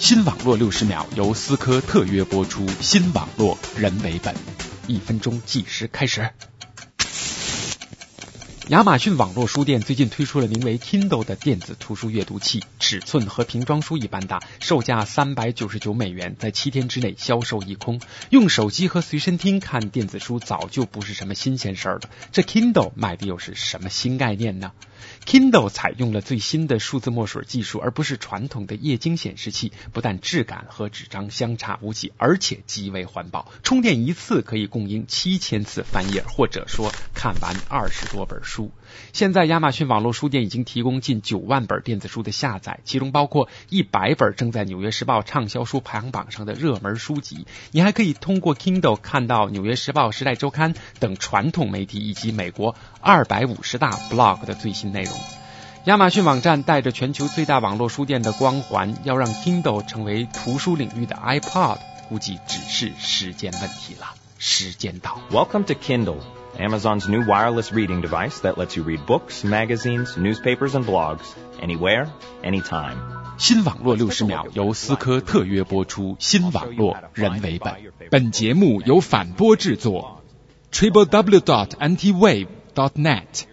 新网络六十秒由思科特约播出，新网络人为本，一分钟计时开始。亚马逊网络书店最近推出了名为 Kindle 的电子图书阅读器，尺寸和瓶装书一般大，售价三百九十九美元，在七天之内销售一空。用手机和随身听看电子书早就不是什么新鲜事儿了，这 Kindle 卖的又是什么新概念呢？Kindle 采用了最新的数字墨水技术，而不是传统的液晶显示器，不但质感和纸张相差无几，而且极为环保。充电一次可以供应七千次翻页，或者说看完二十多本书。现在亚马逊网络书店已经提供近九万本电子书的下载，其中包括一百本正在《纽约时报》畅销书排行榜上的热门书籍。你还可以通过 Kindle 看到《纽约时报》《时代周刊》等传统媒体以及美国二百五十大 blog 的最新内容。亚马逊网站带着全球最大网络书店的光环，要让 Kindle 成为图书领域的 iPod，估计只是时间问题了。时间到。Welcome to Kindle, Amazon's new wireless reading device that lets you read books, magazines, newspapers, and blogs anywhere, anytime. 新网络六十秒由思科特约播出，新网络人为本。本节目由反播制作，triple w dot antiwave dot net。